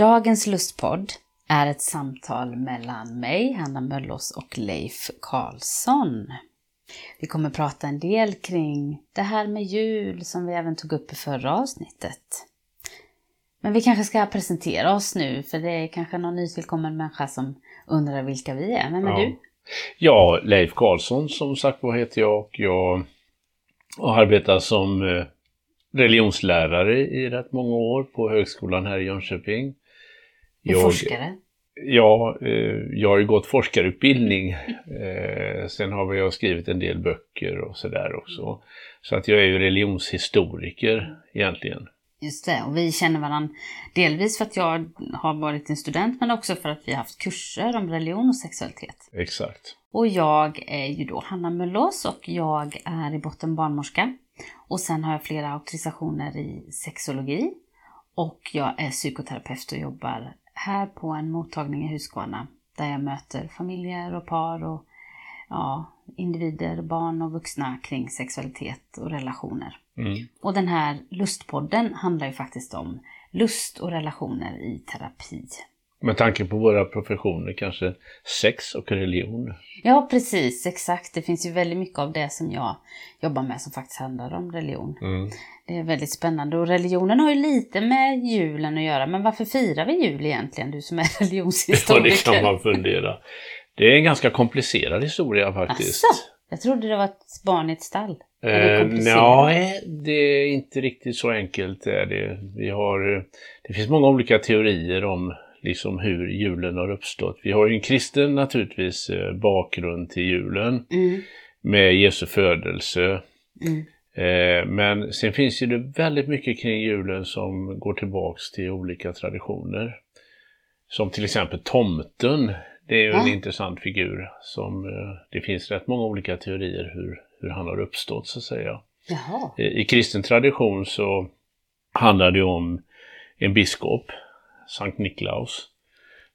Dagens lustpodd är ett samtal mellan mig, Hanna Möllås och Leif Karlsson. Vi kommer prata en del kring det här med jul som vi även tog upp i förra avsnittet. Men vi kanske ska presentera oss nu, för det är kanske någon nytillkommen människa som undrar vilka vi är. Vem är Ja. du? Ja, Leif Karlsson som sagt vad heter jag och jag har arbetat som eh, religionslärare i rätt många år på högskolan här i Jönköping. Och Jag, forskare? ja, eh, jag har ju gått forskarutbildning. Eh, sen har jag skrivit en del böcker och sådär också. Så att jag är ju religionshistoriker egentligen. Just det, och vi känner varandra delvis för att jag har varit en student men också för att vi har haft kurser om religion och sexualitet. Exakt. Och jag är ju då Hanna Möllås och jag är i botten barnmorska. Och sen har jag flera auktorisationer i sexologi. Och jag är psykoterapeut och jobbar här på en mottagning i Huskvarna. Där jag möter familjer och par och ja, individer, barn och vuxna kring sexualitet och relationer. Mm. Och den här lustpodden handlar ju faktiskt om lust och relationer i terapi. Med tanke på våra professioner kanske sex och religion. Ja, precis, exakt. Det finns ju väldigt mycket av det som jag jobbar med som faktiskt handlar om religion. Mm. Det är väldigt spännande och religionen har ju lite med julen att göra. Men varför firar vi jul egentligen, du som är Ja, religionshistoriker? det kan man fundera. Det är en ganska komplicerad historia faktiskt. Asså? Jag trodde det var ett barn i ett stall. Eh, nej, det är inte riktigt så enkelt. Är det. Vi har, eh, det finns många olika teorier om liksom hur julen har uppstått. Vi har ju en kristen naturligtvis eh, bakgrund till julen Mm, med Jesu födelse. mm. Eh, Men sen finns ju det väldigt mycket kring julen som går tillbaks till olika traditioner. Som till exempel tomten. Det är ju en Ja. intressant figur som eh, det finns rätt många olika teorier hur, hur han har uppstått så att säga. Jaha. I kristen tradition så handlar det om en biskop, Sankt Niklaus,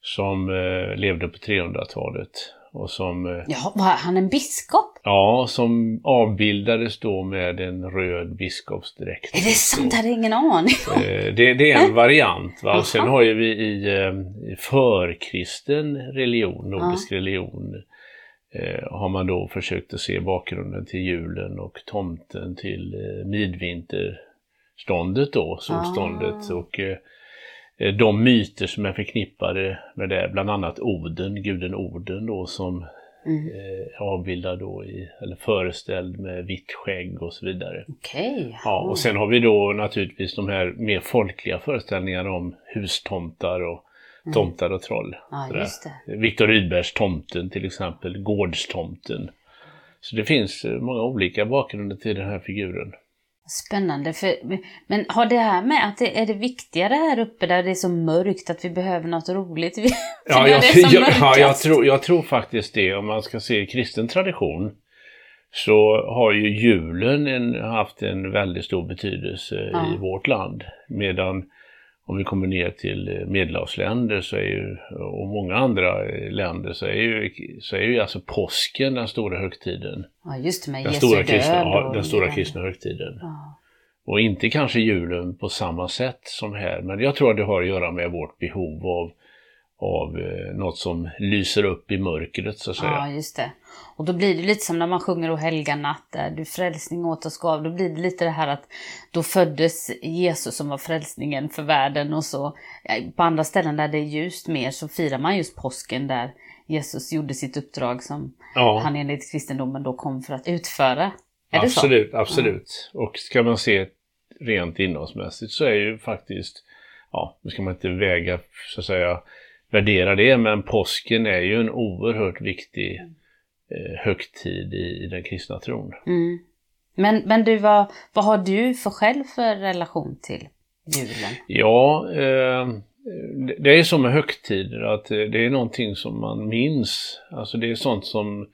som eh, levde på 300-talet och som eh, Jaha, var han en biskop? Ja, som avbildades då med en röd biskopsdräkt. Är det sant? Det hade jag ingen aning. Eh, Det, det är en variant. Va? Och sen har ju vi i, eh, i förkristen religion, nordisk religion, eh, har man då försökt att se bakgrunden till julen och tomten till eh, midvinterståndet då, solståndet. Ah. Och de myter som är förknippade med det, bland annat Oden, guden Oden då som Mm. eh, avbildad då i, eller föreställd med vitt skägg och så vidare. Okej. Ja, och sen har vi då naturligtvis de här mer folkliga föreställningarna om hustomtar och tomtar och troll. Ja, just det. Viktor Rydbergs Tomten till exempel, Gårdstomten. Så det finns eh, många olika bakgrunder till den här figuren. Spännande. För, men har det här med att det är det viktigare här uppe där det är så mörkt att vi behöver något roligt? Vi, Ja, jag, jag, ja jag, tror, jag tror faktiskt det. Om man ska se kristen tradition så har ju julen en, haft en väldigt stor betydelse Ja. i vårt land. Medan om vi kommer ner till eh, medelhavsländer så är ju, och många andra eh, länder så är ju, så är ju alltså påsken den stora högtiden. Ja, just det, med Den Jesu stora, död. kristna, ja, den stora kristna högtiden. Ja. Och inte kanske julen på samma sätt som här, men jag tror att det har att göra med vårt behov av, av eh, något som lyser upp i mörkret så att säga. ja, just det. Och då blir det lite som när man sjunger O helga natt, där du frälsning åt oss gav. Då blir det lite det här att då föddes Jesus som var frälsningen för världen och så på andra ställen där det är ljust mer så firar man just påsken där Jesus gjorde sitt uppdrag som Ja, han enligt kristendomen då kom för att utföra. Är det så? absolut, absolut. Och ska man se rent innehållsmässigt så är ju faktiskt, ja, nu ska man inte väga, så att säga, värdera det, men påsken är ju en oerhört viktig eh, högtid i, i den kristna tron. Mm. Men, men du, vad, vad har du för själv för relation till julen? Ja, eh, det- är så med högtider att eh, det är någonting som man minns. Alltså det är sånt som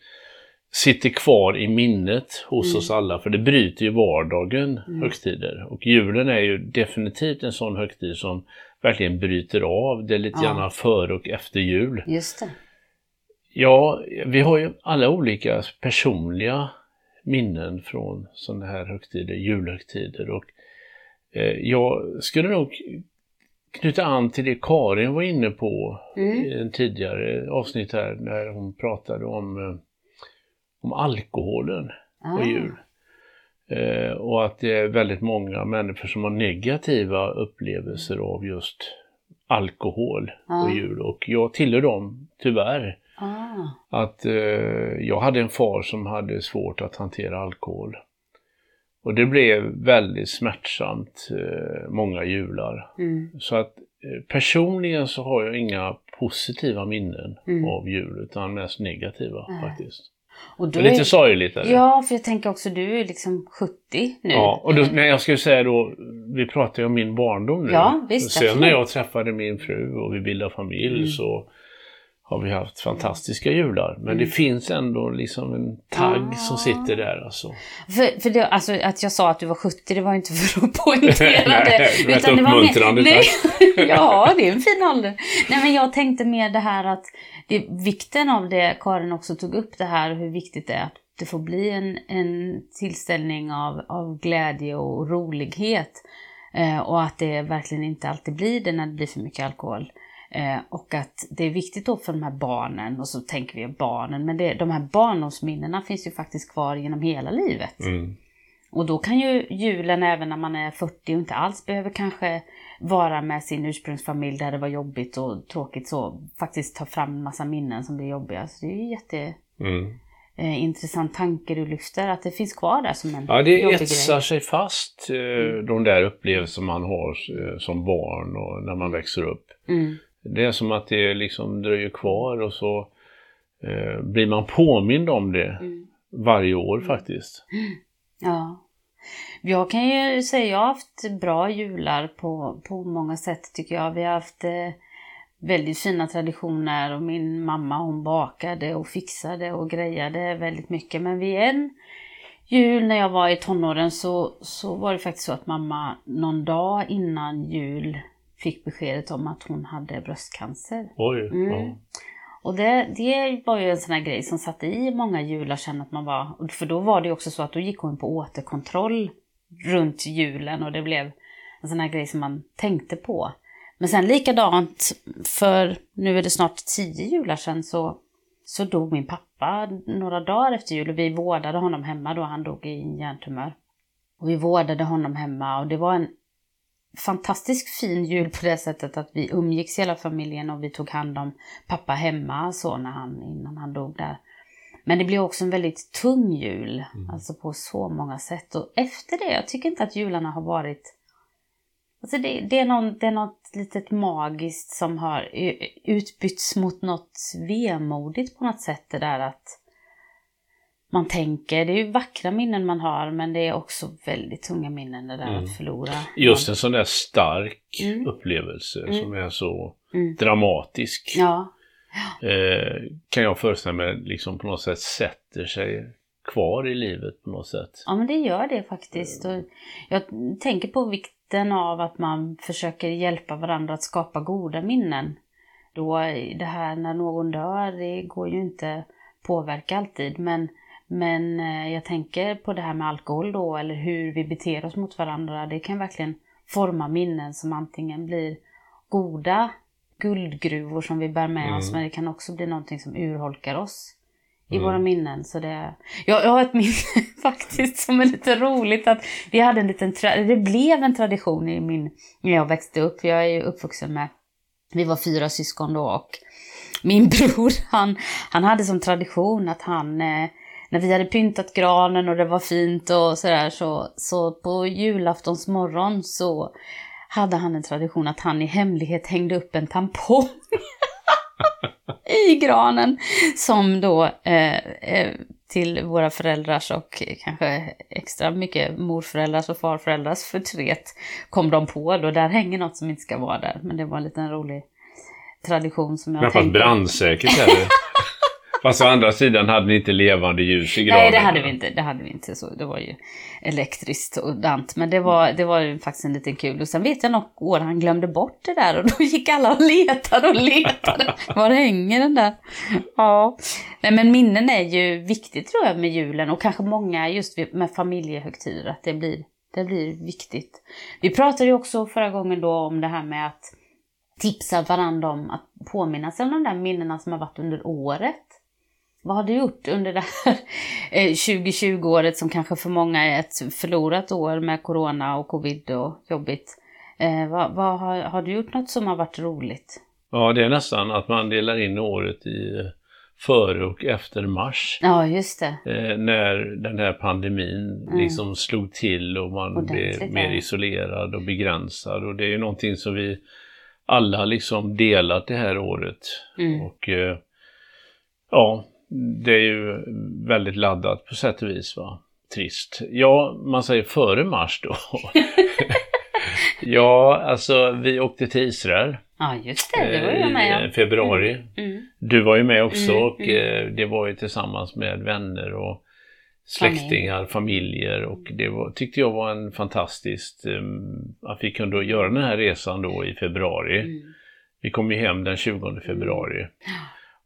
sitter kvar i minnet hos Mm. oss alla, för det bryter ju vardagen, högtider. Och julen är ju definitivt en sån högtid som verkligen bryter av. Det lite Ja. grann före och efter jul. Just det. Ja, vi har ju alla olika personliga minnen från sådana här högtider, julhögtider. Och eh, jag skulle nog knyta an till det Karin var inne på Mm. i en tidigare avsnitt här när hon pratade om, eh, om alkoholen Ah. på jul. Eh, och att det är väldigt många människor som har negativa upplevelser av just alkohol Ja. på jul. Och jag tillhör dem, tyvärr. Ah. Att eh, jag hade en far som hade svårt att hantera alkohol. Och det blev väldigt smärtsamt eh, många jular. Mm. Så att eh, personligen så har jag inga positiva minnen Mm. av jul utan mest negativa Nej. faktiskt. Och är lite sorgligt. Är det? Ja, för jag tänker också du är liksom 70 nu. Ja, och då, men jag skulle säga då, vi pratar ju om min barndom nu. Ja, visst, Sen när jag träffade min fru och vi bildade familj Mm. så har vi haft fantastiska jular. Men det Mm. finns ändå liksom en tagg Ah. som sitter där alltså. För, för det, alltså, att jag sa att du var 70, det var inte för att poängtera det. Nej, ett det var uppmuntrande, nej, Ja, det är en fin ålder. Nej, men jag tänkte mer det här att det, vikten av det, Karin också tog upp det här, hur viktigt det är att det får bli en, en tillställning av, av glädje och rolighet. Eh, och att det verkligen inte alltid blir det när det blir för mycket alkohol. Eh, och att det är viktigt då för de här barnen, och så tänker vi barnen, men det, de här barndomsminnena finns ju faktiskt kvar genom hela livet. Mm. Och då kan ju julen även när man är 40 och inte alls behöver kanske vara med sin ursprungsfamilj där det var jobbigt och tråkigt så faktiskt ta fram en massa minnen som blir jobbiga. Så det är ju jätte Mm. eh, intressant tanke du lyfter, att det finns kvar där som en Ja, det etsar grej. sig fast, eh, Mm. de där upplevelser man har eh, som barn och när man växer upp. Mm. Det är som att det liksom dröjer kvar och så eh, blir man påmind om det Mm. varje år faktiskt. Ja. Jag kan ju säga jag har haft bra jular på, på många sätt tycker jag. Vi har haft eh, väldigt fina traditioner och min mamma hon bakade och fixade och grejade väldigt mycket. Men vid en jul när jag var i tonåren så, så var det faktiskt så att mamma någon dag innan jul fick beskedet om att hon hade bröstcancer. Oj, Mm. ja. Och det, det var ju en sån här grej som satte i många jular sen att man var, för då var det ju också så att då gick hon på återkontroll runt julen och det blev en sån här grej som man tänkte på. Men sen likadant, för nu är det snart tio jular sedan så, så dog min pappa några dagar efter jul och vi vårdade honom hemma då, han dog i en hjärntumör. Och vi vårdade honom hemma och det var en fantastiskt fin jul på det sättet att vi umgicks hela familjen och vi tog hand om pappa hemma så när han, innan han dog där. Men det blev också en väldigt tung jul, alltså på så många sätt. Och efter det, jag tycker inte att jularna har varit... Alltså det, det, är, någon, det är något litet magiskt som har utbytts mot något vemodigt på något sätt. Det där att man tänker, det är ju vackra minnen man har men det är också väldigt tunga minnen det där Mm. att förlora. Just en sån där stark Mm. upplevelse Mm. som är så Mm. dramatisk. Ja, Eh, kan jag föreställa mig liksom på något sätt sätter sig kvar i livet på något sätt. Ja, men det gör det faktiskt. Och jag tänker på vikten av att man försöker hjälpa varandra att skapa goda minnen. Då det här när någon dör, det går ju inte påverka alltid. Men, men eh, jag tänker på det här med alkohol då, eller hur vi beter oss mot varandra. Det kan verkligen forma minnen som antingen blir goda guldgruvor som vi bär med oss, Mm. men det kan också bli någonting som urholkar oss i Mm. våra minnen. Så det, jag, jag har ett minne faktiskt som är lite roligt att vi hade en liten, tra- det blev en tradition i min, när jag växte upp. Jag är ju uppvuxen med, vi var fyra syskon då och min bror han, han hade som tradition att han, eh, när vi hade pyntat granen och det var fint och sådär så, så på julaftons morgon så hade han en tradition att han i hemlighet hängde upp en tampong i granen som då eh, eh, till våra föräldrars och kanske extra mycket morföräldrars och farföräldrars förtret kom de på då. Där hänger något som inte ska vara där. Men det var en liten rolig tradition som jag Knappast tänkte. brandsäkert heller. Fast å andra sidan hade ni inte levande ljus i graven. Nej, det hade vi inte. Det hade vi inte. Så det var ju elektriskt och dant. Men det var, det var ju faktiskt en liten kul. Och sen vet jag något år han glömde bort det där och då gick alla och letade och letade. Var hänger den där? Ja. Nej, men minnen är ju viktigt tror jag med julen och kanske många just med familjehögtider att det blir, det blir viktigt. Vi pratade ju också förra gången då om det här med att tipsat varandra om att påminna sig om de där minnena som har varit under året. Vad har du gjort under det här 2020-året som kanske för många är ett förlorat år med corona och covid och jobbigt? Eh, vad, vad har, har, du gjort något som har varit roligt? Ja, det är nästan att man delar in året i före och efter mars. Ja, just det. Eh, när den här pandemin mm. liksom slog till och man Ordentligt, blev mer isolerad och begränsad. Och det är ju någonting som vi alla liksom delat det här året. Mm. Och eh, ja, det är ju väldigt laddat på sätt och vis. Va? Trist. Ja, man säger före mars då. ja, alltså vi åkte till Israel. Ja, just det. Det var jag med I eh, februari. Mm. Mm. Du var ju med också mm. och mm. Eh, det var ju tillsammans med vänner och släktingar, Familj. familjer och det var, tyckte jag var en fantastiskt um, att vi kunde göra den här resan då i februari. Mm. Vi kom ju hem den 20 februari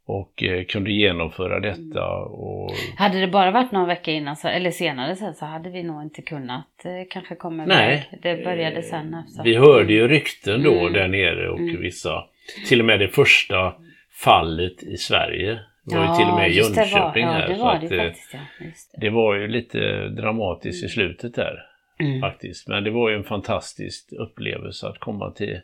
och eh, kunde genomföra detta. Och... Hade det bara varit några veckor innan så, eller senare sen, så hade vi nog inte kunnat eh, kanske komma iväg. Det började sen. Alltså. Vi hörde ju rykten då mm. där nere och mm. vissa, till och med det första fallet i Sverige var ja, ju till och med i Jönköping här. Det var, det, att, faktiskt, ja. det. det var ju lite dramatiskt i slutet där. Mm. Faktiskt. Men det var ju en fantastisk upplevelse att komma till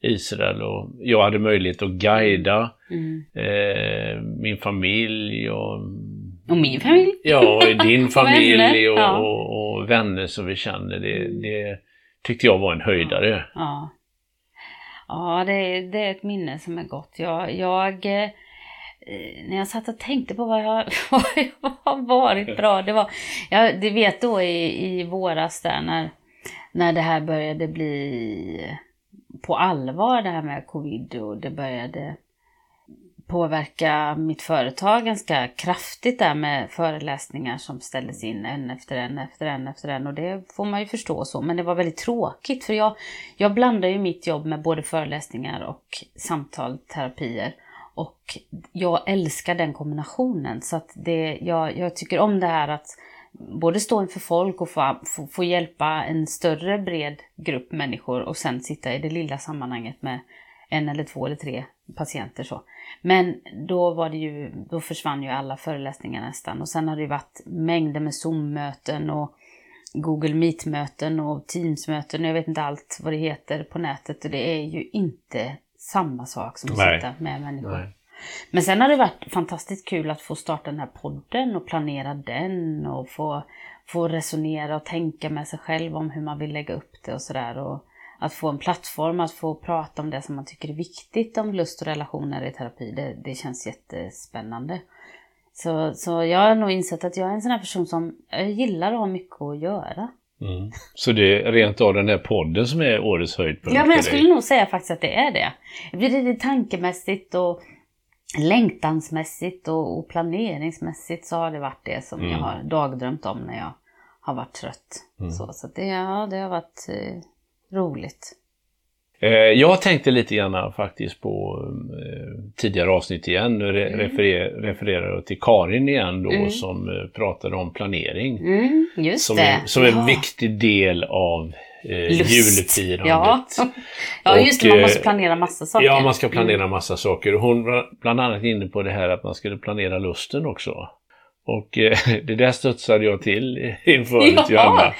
Israel och jag hade möjlighet att guida mm. eh, min familj och... Och min familj? Ja, och din familj och, ja. och, och, vänner som vi känner. Det, det tyckte jag var en höjdare. Ja, ja det, det är ett minne som är gott. Jag, jag eh, när jag satt och tänkte på vad jag vad har varit bra. Det var, jag det vet då i, i våras där när, när det här började bli på allvar det här med covid och det började påverka mitt företag ganska kraftigt där med föreläsningar som ställdes in en efter en efter en efter en. Och det får man ju förstå så men det var väldigt tråkigt för jag, jag blandar ju mitt jobb med både föreläsningar och samtal, terapier och jag älskar den kombinationen så att det, jag, jag tycker om det här att både stå inför folk och få, få, få, hjälpa en större bred grupp människor och sen sitta i det lilla sammanhanget med en eller två eller tre patienter så. Men då var det ju, då försvann ju alla föreläsningar nästan och sen har det varit mängder med Zoom-möten och Google Meet-möten och Teams-möten och jag vet inte allt vad det heter på nätet och det är ju inte samma sak som att Nej. sitta med människor. Nej. Men sen har det varit fantastiskt kul att få starta den här podden och planera den och få, få resonera och tänka med sig själv om hur man vill lägga upp det och sådär. Och att få en plattform att få prata om det som man tycker är viktigt om lust och relationer i terapi, det, det känns jättespännande. Så, så jag har nog insett att jag är en sån här person som gillar att ha mycket att göra. Mm. Så det är rent av den här podden som är årets höjdpunkt? Ja, men jag skulle nog säga faktiskt att det är det. Det blir lite tankemässigt och längtansmässigt och, och, planeringsmässigt så har det varit det som mm. jag har dagdrömt om när jag har varit trött. Mm. Så, så det, ja, det har varit eh, roligt. Eh, jag tänkte lite grann faktiskt på eh, tidigare avsnitt igen. Nu mm. referer, refererar till Karin igen då mm. som eh, pratade om planering. Mm, som, är, som är en viktig del av eh, julfirandet. Ja. ja, just det, man måste eh, planera massa saker. Ja, man ska planera mm. massa saker. Hon var bland annat inne på det här att man skulle planera lusten också. Och eh, det där studsade jag till inför ja, Johanna.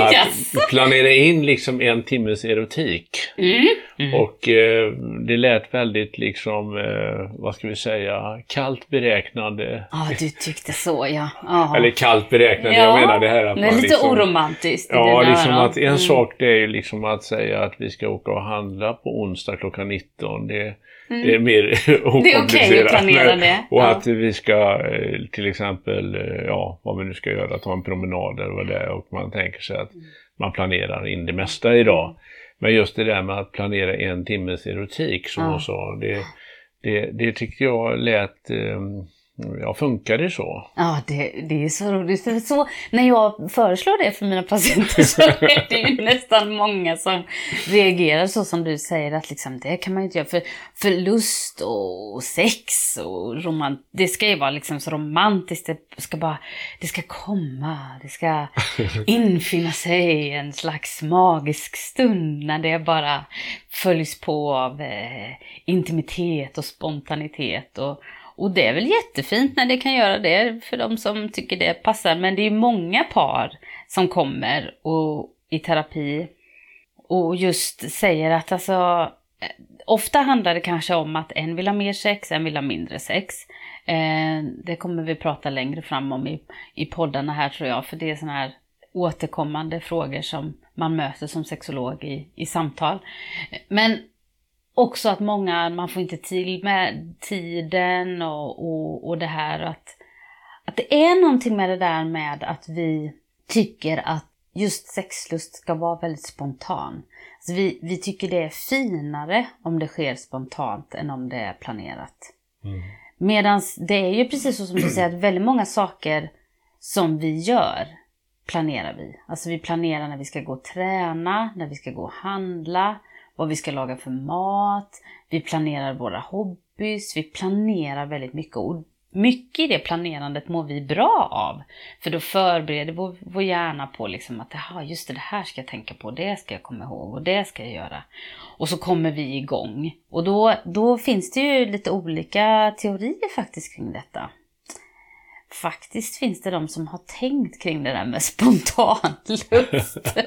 Att yes. planera in liksom en timmes erotik. Mm, mm. Och eh, det lät väldigt liksom, eh, vad ska vi säga, kallt beräknande. Ja, ah, du tyckte så ja. Aha. Eller kallt beräknande, ja, jag menar det här att det är man lite liksom, oromantiskt. Ja, liksom att en mm. sak det är ju liksom att säga att vi ska åka och handla på onsdag klockan 19. Det, Mm. Det är mer okomplicerat. Det är okej okay att planera det. Och ja. att vi ska till exempel, eh, ja, vad vi nu ska göra, ta en promenad eller vad det är och man tänker sig att man planerar in det mesta idag. Men just det där med att planera en timmes erotik som ja. hon sa, det, det, det tyckte jag lät um, Ja, funkar det så? Ja, det, det är så roligt. För så, när jag föreslår det för mina patienter så är det ju nästan många som reagerar så som du säger att liksom, det kan man ju inte göra. För, för lust och sex och romant, det ska ju vara liksom så romantiskt. Det ska bara, det ska komma, det ska infinna sig en slags magisk stund när det bara följs på av eh, intimitet och spontanitet. Och, och det är väl jättefint när det kan göra det för de som tycker det passar. Men det är många par som kommer och, i terapi och just säger att alltså eh, Ofta handlar det kanske om att en vill ha mer sex, en vill ha mindre sex. Eh, det kommer vi prata längre fram om i, i poddarna här tror jag, för det är sådana här återkommande frågor som man möter som sexolog i, i samtal. Men också att många, man får inte till med tiden och, och, och det här att, att det är någonting med det där med att vi tycker att just sexlust ska vara väldigt spontan. Alltså vi, vi tycker det är finare om det sker spontant än om det är planerat. Mm. Medan det är ju precis så som du säger att väldigt många saker som vi gör planerar vi. Alltså vi planerar när vi ska gå och träna, när vi ska gå och handla, vad vi ska laga för mat, vi planerar våra hobbys, vi planerar väldigt mycket. Och mycket i det planerandet mår vi bra av. För då förbereder vår, vår hjärna på liksom att just det, det här ska jag tänka på, det ska jag komma ihåg och det ska jag göra. Och så kommer vi igång. Och då, då finns det ju lite olika teorier faktiskt kring detta. Faktiskt finns det de som har tänkt kring det där med spontan lust.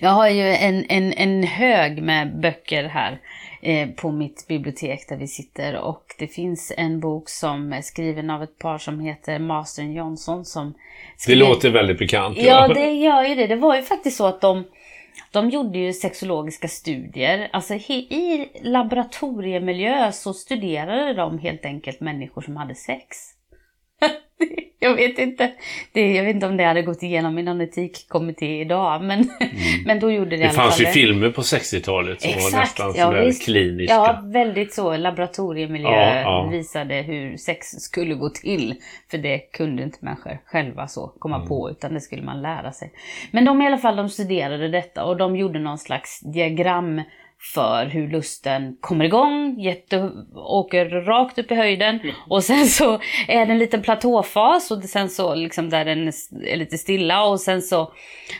Jag har ju en, en, en hög med böcker här eh, på mitt bibliotek där vi sitter och det finns en bok som är skriven av ett par som heter Master Johnson som skriver... Det låter väldigt bekant. Ja. ja, det gör ju det. Det var ju faktiskt så att de de gjorde ju sexologiska studier. Alltså i laboratoriemiljö så studerade de helt enkelt människor som hade sex. jag vet inte. Det, jag vet inte om det hade gått igenom i någon etikkommitté idag, men, mm. men då gjorde det Det fanns ju filmer på 60-talet som Exakt, var nästan ja, sådär kliniska. Ja, väldigt så. Laboratoriemiljö ja, ja. visade hur sex skulle gå till. För det kunde inte människor själva så komma mm. på, utan det skulle man lära sig. Men de i alla fall, de studerade detta och de gjorde någon slags diagram för hur lusten kommer igång, jätte, åker rakt upp i höjden mm. och sen så är det en liten platåfas och sen så liksom där den är lite stilla och sen så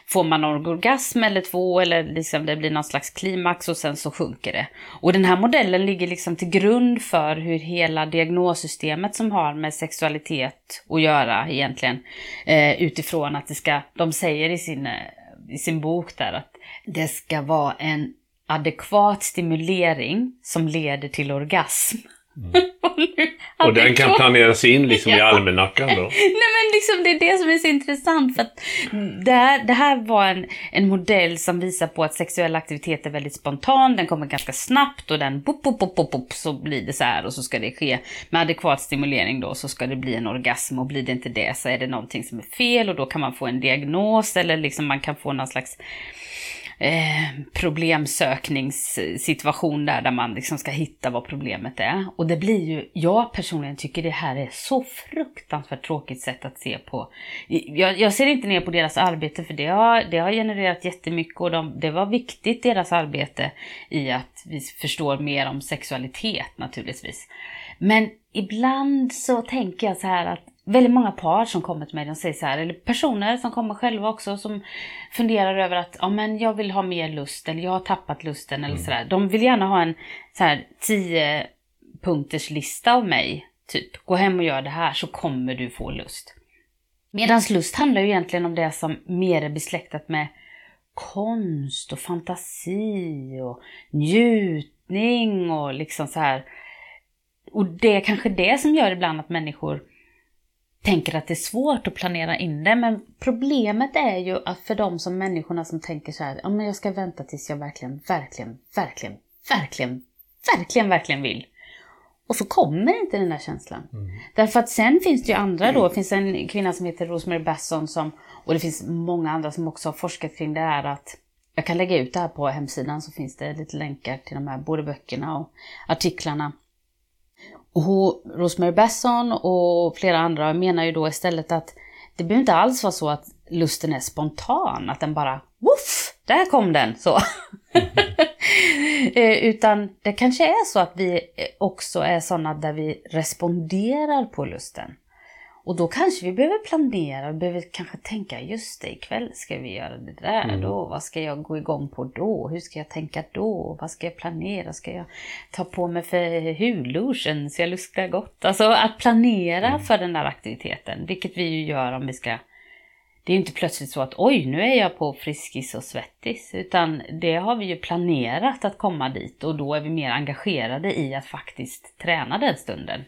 får man någon orgasm eller två eller liksom det blir någon slags klimax och sen så sjunker det. Och den här modellen ligger liksom till grund för hur hela diagnossystemet som har med sexualitet att göra egentligen eh, utifrån att det ska, de säger i sin, eh, i sin bok där att det ska vara en adekvat stimulering som leder till orgasm. Mm. och den kan planeras in liksom ja. i almanackan då? Nej men liksom det är det som är så intressant för att det här, det här var en, en modell som visar på att sexuell aktivitet är väldigt spontan, den kommer ganska snabbt och den bop, bop, bop, bop, bop så blir det så här och så ska det ske med adekvat stimulering då så ska det bli en orgasm och blir det inte det så är det någonting som är fel och då kan man få en diagnos eller liksom man kan få någon slags eh, problemsökningssituation där, där man liksom ska hitta vad problemet är. Och det blir ju, jag personligen tycker det här är så fruktansvärt tråkigt sätt att se på. Jag, jag ser inte ner på deras arbete för det har, det har genererat jättemycket och de, det var viktigt deras arbete i att vi förstår mer om sexualitet naturligtvis. Men ibland så tänker jag så här att väldigt många par som kommer till mig, de säger så här, eller personer som kommer själva också som funderar över att ja, men jag vill ha mer lust eller jag har tappat lusten eller mm. sådär. De vill gärna ha en så här tio punkters lista av mig. Typ, gå hem och gör det här så kommer du få lust. Medan lust handlar ju egentligen om det som mer är besläktat med konst och fantasi och njutning och liksom så här. Och det är kanske det som gör ibland att människor tänker att det är svårt att planera in det. Men problemet är ju att för de som människorna som tänker så här, ja men jag ska vänta tills jag verkligen, verkligen, verkligen, verkligen, verkligen, verkligen vill. Och så kommer inte den där känslan. Mm. Därför att sen finns det ju andra då, det finns en kvinna som heter Rosemary Basson som, och det finns många andra som också har forskat kring det här att jag kan lägga ut det här på hemsidan så finns det lite länkar till de här både böckerna och artiklarna och Rosemary Besson och flera andra menar ju då istället att det behöver inte alls vara så att lusten är spontan, att den bara woof, där kom den så. Eh, utan det kanske är så att vi också är sådana där vi responderar på lusten. Och då kanske vi behöver planera, vi behöver kanske tänka just det, ikväll ska vi göra det där mm. då, vad ska jag gå igång på då, hur ska jag tänka då, vad ska jag planera, ska jag ta på mig för hudlotion så jag luktar gott? Alltså att planera mm. för den där aktiviteten, vilket vi ju gör om vi ska det är ju inte plötsligt så att oj, nu är jag på Friskis och Svettis, utan det har vi ju planerat att komma dit och då är vi mer engagerade i att faktiskt träna den stunden.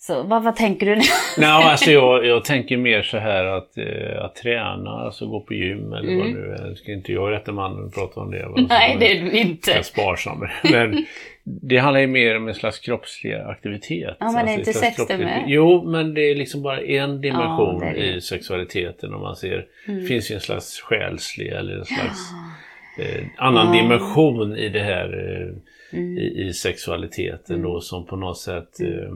Så vad, vad tänker du nu? Nej, alltså jag, jag tänker mer så här att, eh, att träna, alltså gå på gym eller mm. vad nu är. Ska inte jag rätta mannen att prata om det? Alltså, Nej, det är du inte. Jag är sparsam. Men det handlar ju mer om en slags kroppslig aktivitet. Ja, men alltså, är inte sex det med? Jo, men det är liksom bara en dimension ja, i sexualiteten om man ser. Mm. Det finns ju en slags själslig eller en slags ja. eh, annan ja. dimension i det här eh, mm. i, i, sexualiteten mm. då som på något sätt mm. eh,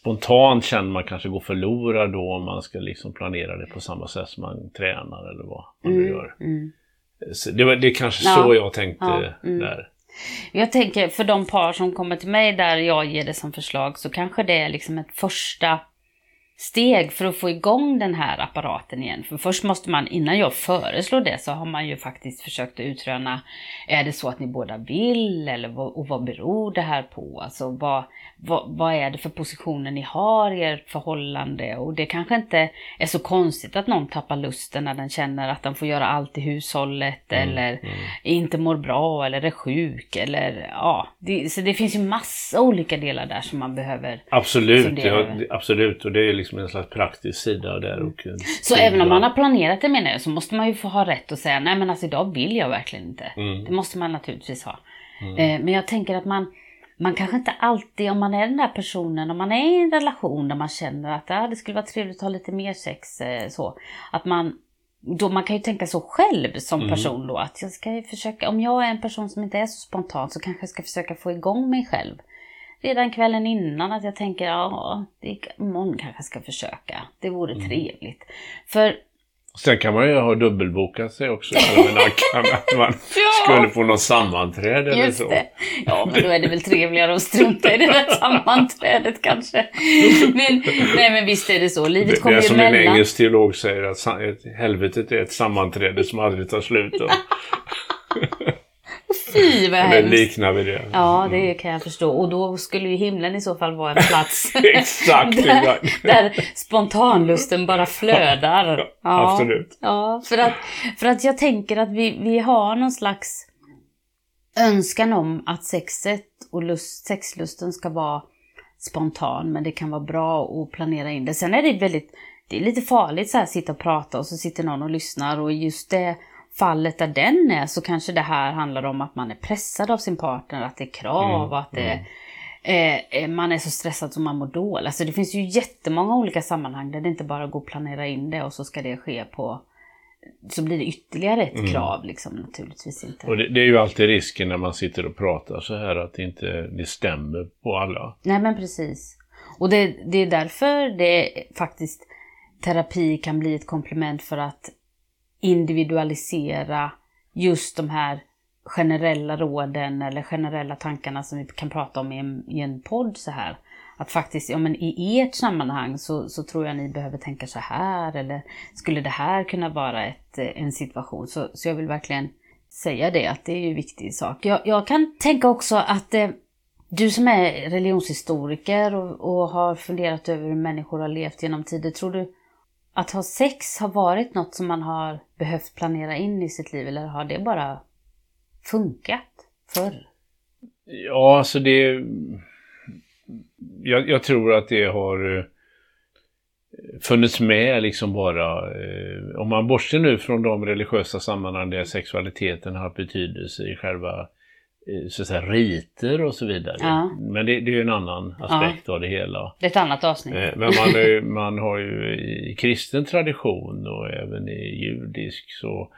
spontant känner man kanske går förlorad då om man ska liksom planera det på samma sätt som man tränar eller vad man mm, gör. Mm. Det, var, det är kanske ja, så jag tänkte ja, mm. där. Jag tänker för de par som kommer till mig där jag ger det som förslag så kanske det är liksom ett första steg för att få igång den här apparaten igen. För först måste man, innan jag föreslår det, så har man ju faktiskt försökt att utröna, är det så att ni båda vill eller och vad beror det här på? Alltså vad, vad, vad är det för positioner ni har i ert förhållande? Och det kanske inte är så konstigt att någon tappar lusten när den känner att den får göra allt i hushållet mm, eller mm. inte mår bra eller är sjuk eller ja. Det, så det finns ju massa olika delar där som man behöver Absolut, ja, absolut. Och det är liksom en slags praktisk sida där. Och så även om man har planerat det menar jag så måste man ju få ha rätt att säga nej men alltså idag vill jag verkligen inte. Mm. Det måste man naturligtvis ha. Mm. Eh, men jag tänker att man man kanske inte alltid, om man är den där personen, om man är i en relation där man känner att ja, det skulle vara trevligt att ha lite mer sex, eh, så. Att man, då man kan ju tänka så själv som mm. person då, att jag ska ju försöka, om jag är en person som inte är så spontan så kanske jag ska försöka få igång mig själv. Redan kvällen innan att jag tänker, ja, det, imorgon kanske jag ska försöka. Det vore mm. trevligt. För Sen kan man ju ha dubbelbokat sig också. att man skulle på något sammanträde eller så. Det. Ja, men då är det väl trevligare att strunta i det där sammanträdet kanske. Men, nej, men visst är det så. Livet kommer emellan. Det är som en engelsk teolog säger, att helvetet är ett sammanträde som aldrig tar slut. Fy vad hemskt. liknar vi det. Ja, det kan jag förstå. Och då skulle ju himlen i så fall vara en plats Exakt, där, där spontanlusten bara flödar. Ja, absolut. Ja, för att, för att jag tänker att vi, vi har någon slags önskan om att sexet och lust, sexlusten ska vara spontan, men det kan vara bra att planera in det. Sen är det väldigt, det är lite farligt så här sitta och prata och så sitter någon och lyssnar och just det fallet där den är så kanske det här handlar om att man är pressad av sin partner, att det är krav mm, och att det mm. Eh, man är så stressad som man mår dåligt. Alltså det finns ju jättemånga olika sammanhang där det inte bara går att planera in det och så ska det ske på så blir det ytterligare ett mm. krav liksom naturligtvis inte. Och det, det, är ju alltid risken när man sitter och pratar så här att det inte det stämmer på alla. Nej men precis. Och det, det är därför det faktiskt terapi kan bli ett komplement för att individualisera just de här generella råden eller generella tankarna som vi kan prata om i en, i en podd så här. Att faktiskt, ja men i ert sammanhang så, så tror jag ni behöver tänka så här eller skulle det här kunna vara ett, eh, en situation? Så, så jag vill verkligen säga det, att det är ju en viktig sak. Jag, jag kan tänka också att eh, du som är religionshistoriker och, och har funderat över hur människor har levt genom tider, tror du att ha sex har varit något som man har behövt planera in i sitt liv eller har det bara funkat förr? Ja, alltså det... Jag, jag tror att det har eh, funnits med liksom bara, eh, om man bortser nu från de religiösa sammanhang där sexualiteten har betydelse i själva Eh, så att säga, riter och så vidare. Ja. Men det, det, är ju en annan aspekt ja. av det hela. Det är ett annat avsnitt. Eh, men man, är, man har ju i kristen tradition och även i judisk så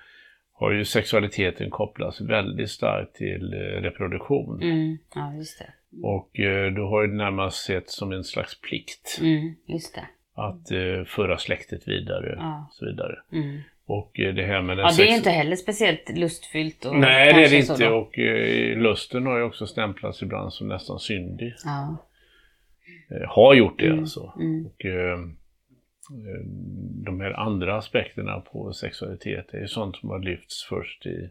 har ju sexualiteten kopplats väldigt starkt till eh, reproduktion. Mm. Ja, just det. Och eh, då har det närmast sett som en slags plikt Mm. Just det. att eh, föra släktet vidare Ja. och så vidare. Mm. Och eh, det här med den Ja, det är inte heller speciellt lustfyllt. Och Nej, det är det inte. då. Och eh, lusten har ju också stämplats ibland som nästan syndig. Ja. Eh, har gjort det Mm, alltså. mm. Och, eh, eh, de här andra aspekterna på sexualitet är ju sånt som har lyfts först i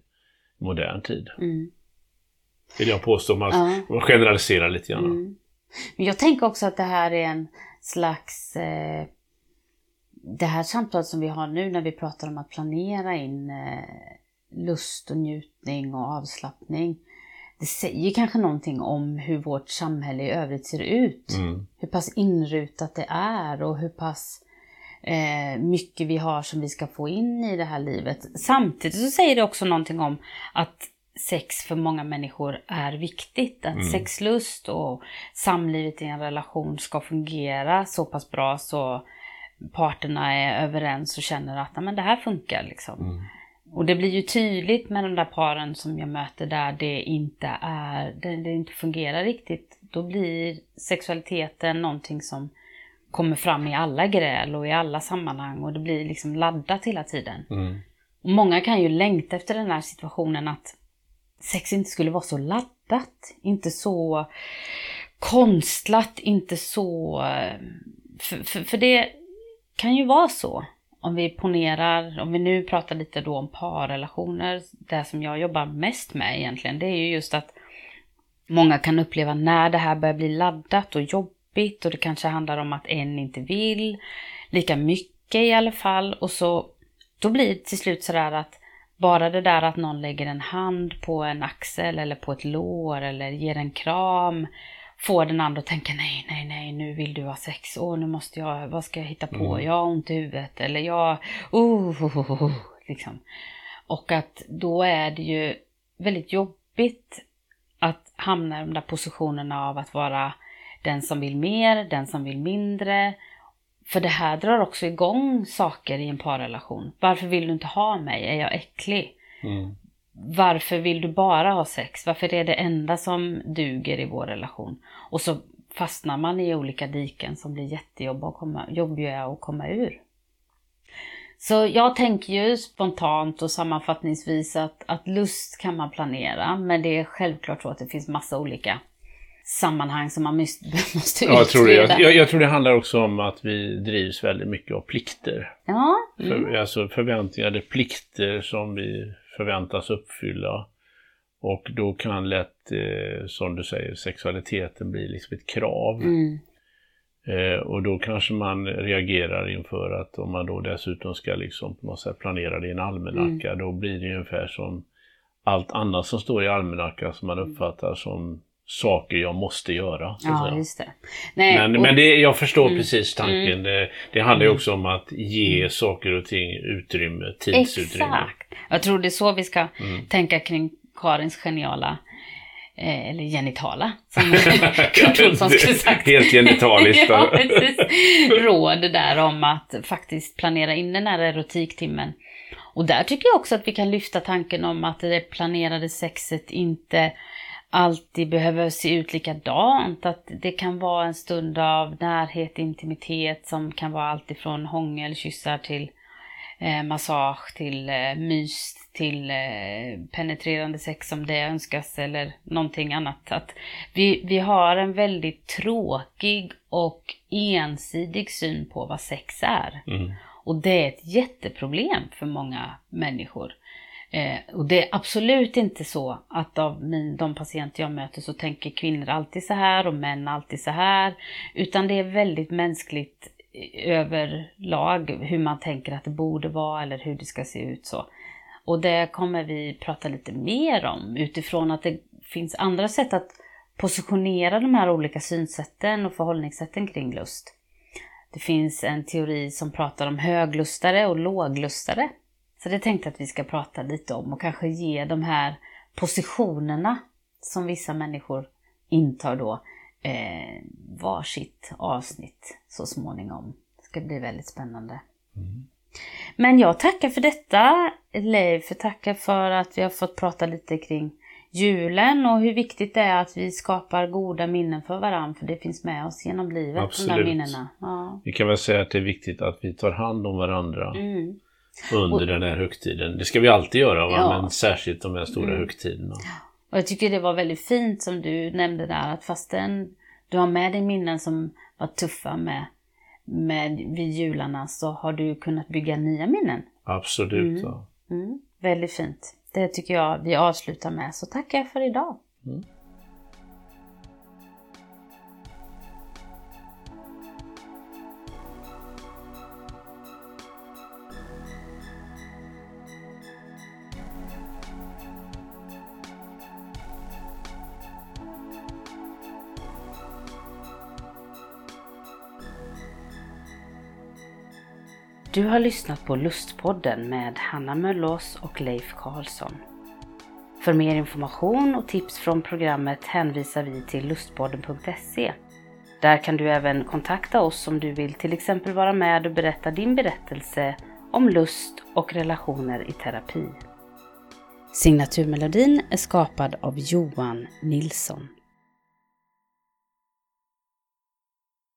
modern tid. Mm. Vill jag påstå om man Ja. generaliserar lite grann. Mm. Men jag tänker också att det här är en slags... Eh, det här samtalet som vi har nu när vi pratar om att planera in eh, lust och njutning och avslappning. Det säger kanske någonting om hur vårt samhälle i övrigt ser ut. Mm. Hur pass inrutat det är och hur pass eh, mycket vi har som vi ska få in i det här livet. Samtidigt så säger det också någonting om att sex för många människor är viktigt. Att Mm. sexlust och samlivet i en relation ska fungera så pass bra så parterna är överens och känner att "Ja, men det här funkar. Liksom. Mm. Och det blir ju tydligt med de där paren som jag möter där det inte är, det, det inte fungerar riktigt. Då blir sexualiteten någonting som kommer fram i alla gräl och i alla sammanhang och det blir liksom laddat hela tiden. Mm. Och många kan ju längta efter den här situationen att sex inte skulle vara så laddat, inte så konstlat, inte så... eh, För, för, för det kan ju vara så. Om vi ponerar, om vi nu pratar lite då om parrelationer, det som jag jobbar mest med egentligen, det är ju just att många kan uppleva när det här börjar bli laddat och jobbigt och det kanske handlar om att en inte vill lika mycket i alla fall och så då blir det till slut sådär att bara det där att någon lägger en hand på en axel eller på ett lår eller ger en kram får den andra att tänka nej, nej, nej, nu vill du ha sex, åh, nu måste jag, vad ska jag hitta på, Mm. jag har ont i huvudet eller jag, oh, oh, oh, oh, liksom. Och att då är det ju väldigt jobbigt att hamna i de där positionerna av att vara den som vill mer, den som vill mindre. För det här drar också igång saker i en parrelation. Varför vill du inte ha mig? Är jag äcklig? Mm. Varför vill du bara ha sex? Varför är det enda som duger i vår relation? Och så fastnar man i olika diken som blir jättejobbiga att komma, jobbiga att komma ur. Så jag tänker ju spontant och sammanfattningsvis att, att lust kan man planera, men det är självklart så att det finns massa olika sammanhang som man måste, Ja, jag, tror det. utreda. Jag, jag, tror det handlar också om att vi drivs väldigt mycket av plikter. Ja, mm. För, alltså förväntningar, det plikter som vi förväntas uppfylla. Och då kan lätt, eh, som du säger, sexualiteten bli liksom ett krav. Mm. Eh, och då kanske man reagerar inför att om man då dessutom ska liksom på något sätt planera det i en almanacka, då blir det ungefär som allt annat som står i almanackan som man uppfattar som saker jag måste göra. Ja säga. just det. Nej, Men, och- men det, jag förstår Mm. precis tanken. Det, det handlar ju också om att ge saker och ting utrymme, tidsutrymme. Exakt. Jag tror det är så vi ska Mm. tänka kring Karins geniala, eh, eller genitala, som Kurt Olsson skulle sagt. Helt genitaliskt. ja, precis. Råd där om att faktiskt planera in den här erotiktimmen. Och där tycker jag också att vi kan lyfta tanken om att det planerade sexet inte alltid behöver se ut likadant. Att det kan vara en stund av närhet, intimitet som kan vara allt ifrån hångel, kyssar till massage, till eh, mys, till eh, penetrerande sex om det önskas eller någonting annat. Att vi, vi har en väldigt tråkig och ensidig syn på vad sex är. Mm. Och det är ett jätteproblem för många människor. Eh, och det är absolut inte så att av min, de patienter jag möter så tänker kvinnor alltid så här och män alltid så här. Utan det är väldigt mänskligt eh, överlag hur man tänker att det borde vara eller hur det ska se ut så. Och det kommer vi prata lite mer om utifrån att det finns andra sätt att positionera de här olika synsätten och förhållningssätten kring lust. Det finns en teori som pratar om höglustare och låglustare. Så det tänkte jag att vi ska prata lite om och kanske ge de här positionerna som vissa människor intar då eh, varsitt avsnitt så småningom. Det ska bli väldigt spännande. Men jag tackar för detta Leif, för tackar för att vi har fått prata lite kring julen och hur viktigt det är att vi skapar goda minnen för varandra för det finns med oss genom livet, Absolut. de minnena. Ja. Vi kan väl säga att det är viktigt att vi tar hand om varandra Mm. under Och- den här högtiden. Det ska vi alltid göra, va? Ja. men särskilt de här stora Mm. högtiderna. Och jag tycker det var väldigt fint som du nämnde där att fastän du har med dig minnen som var tuffa med, med vid jularna så har du kunnat bygga nya minnen. Absolut. Mm. va. Mm. Väldigt fint. Det tycker jag vi avslutar med. Så tackar jag för idag. Du har lyssnat på Lustpodden med Hanna Möllås och Leif Karlsson. För mer information och tips från programmet hänvisar vi till lustpodden.se. Där kan du även kontakta oss om du vill till exempel vara med och berätta din berättelse om lust och relationer i terapi. Signaturmelodin är skapad av Johan Nilsson.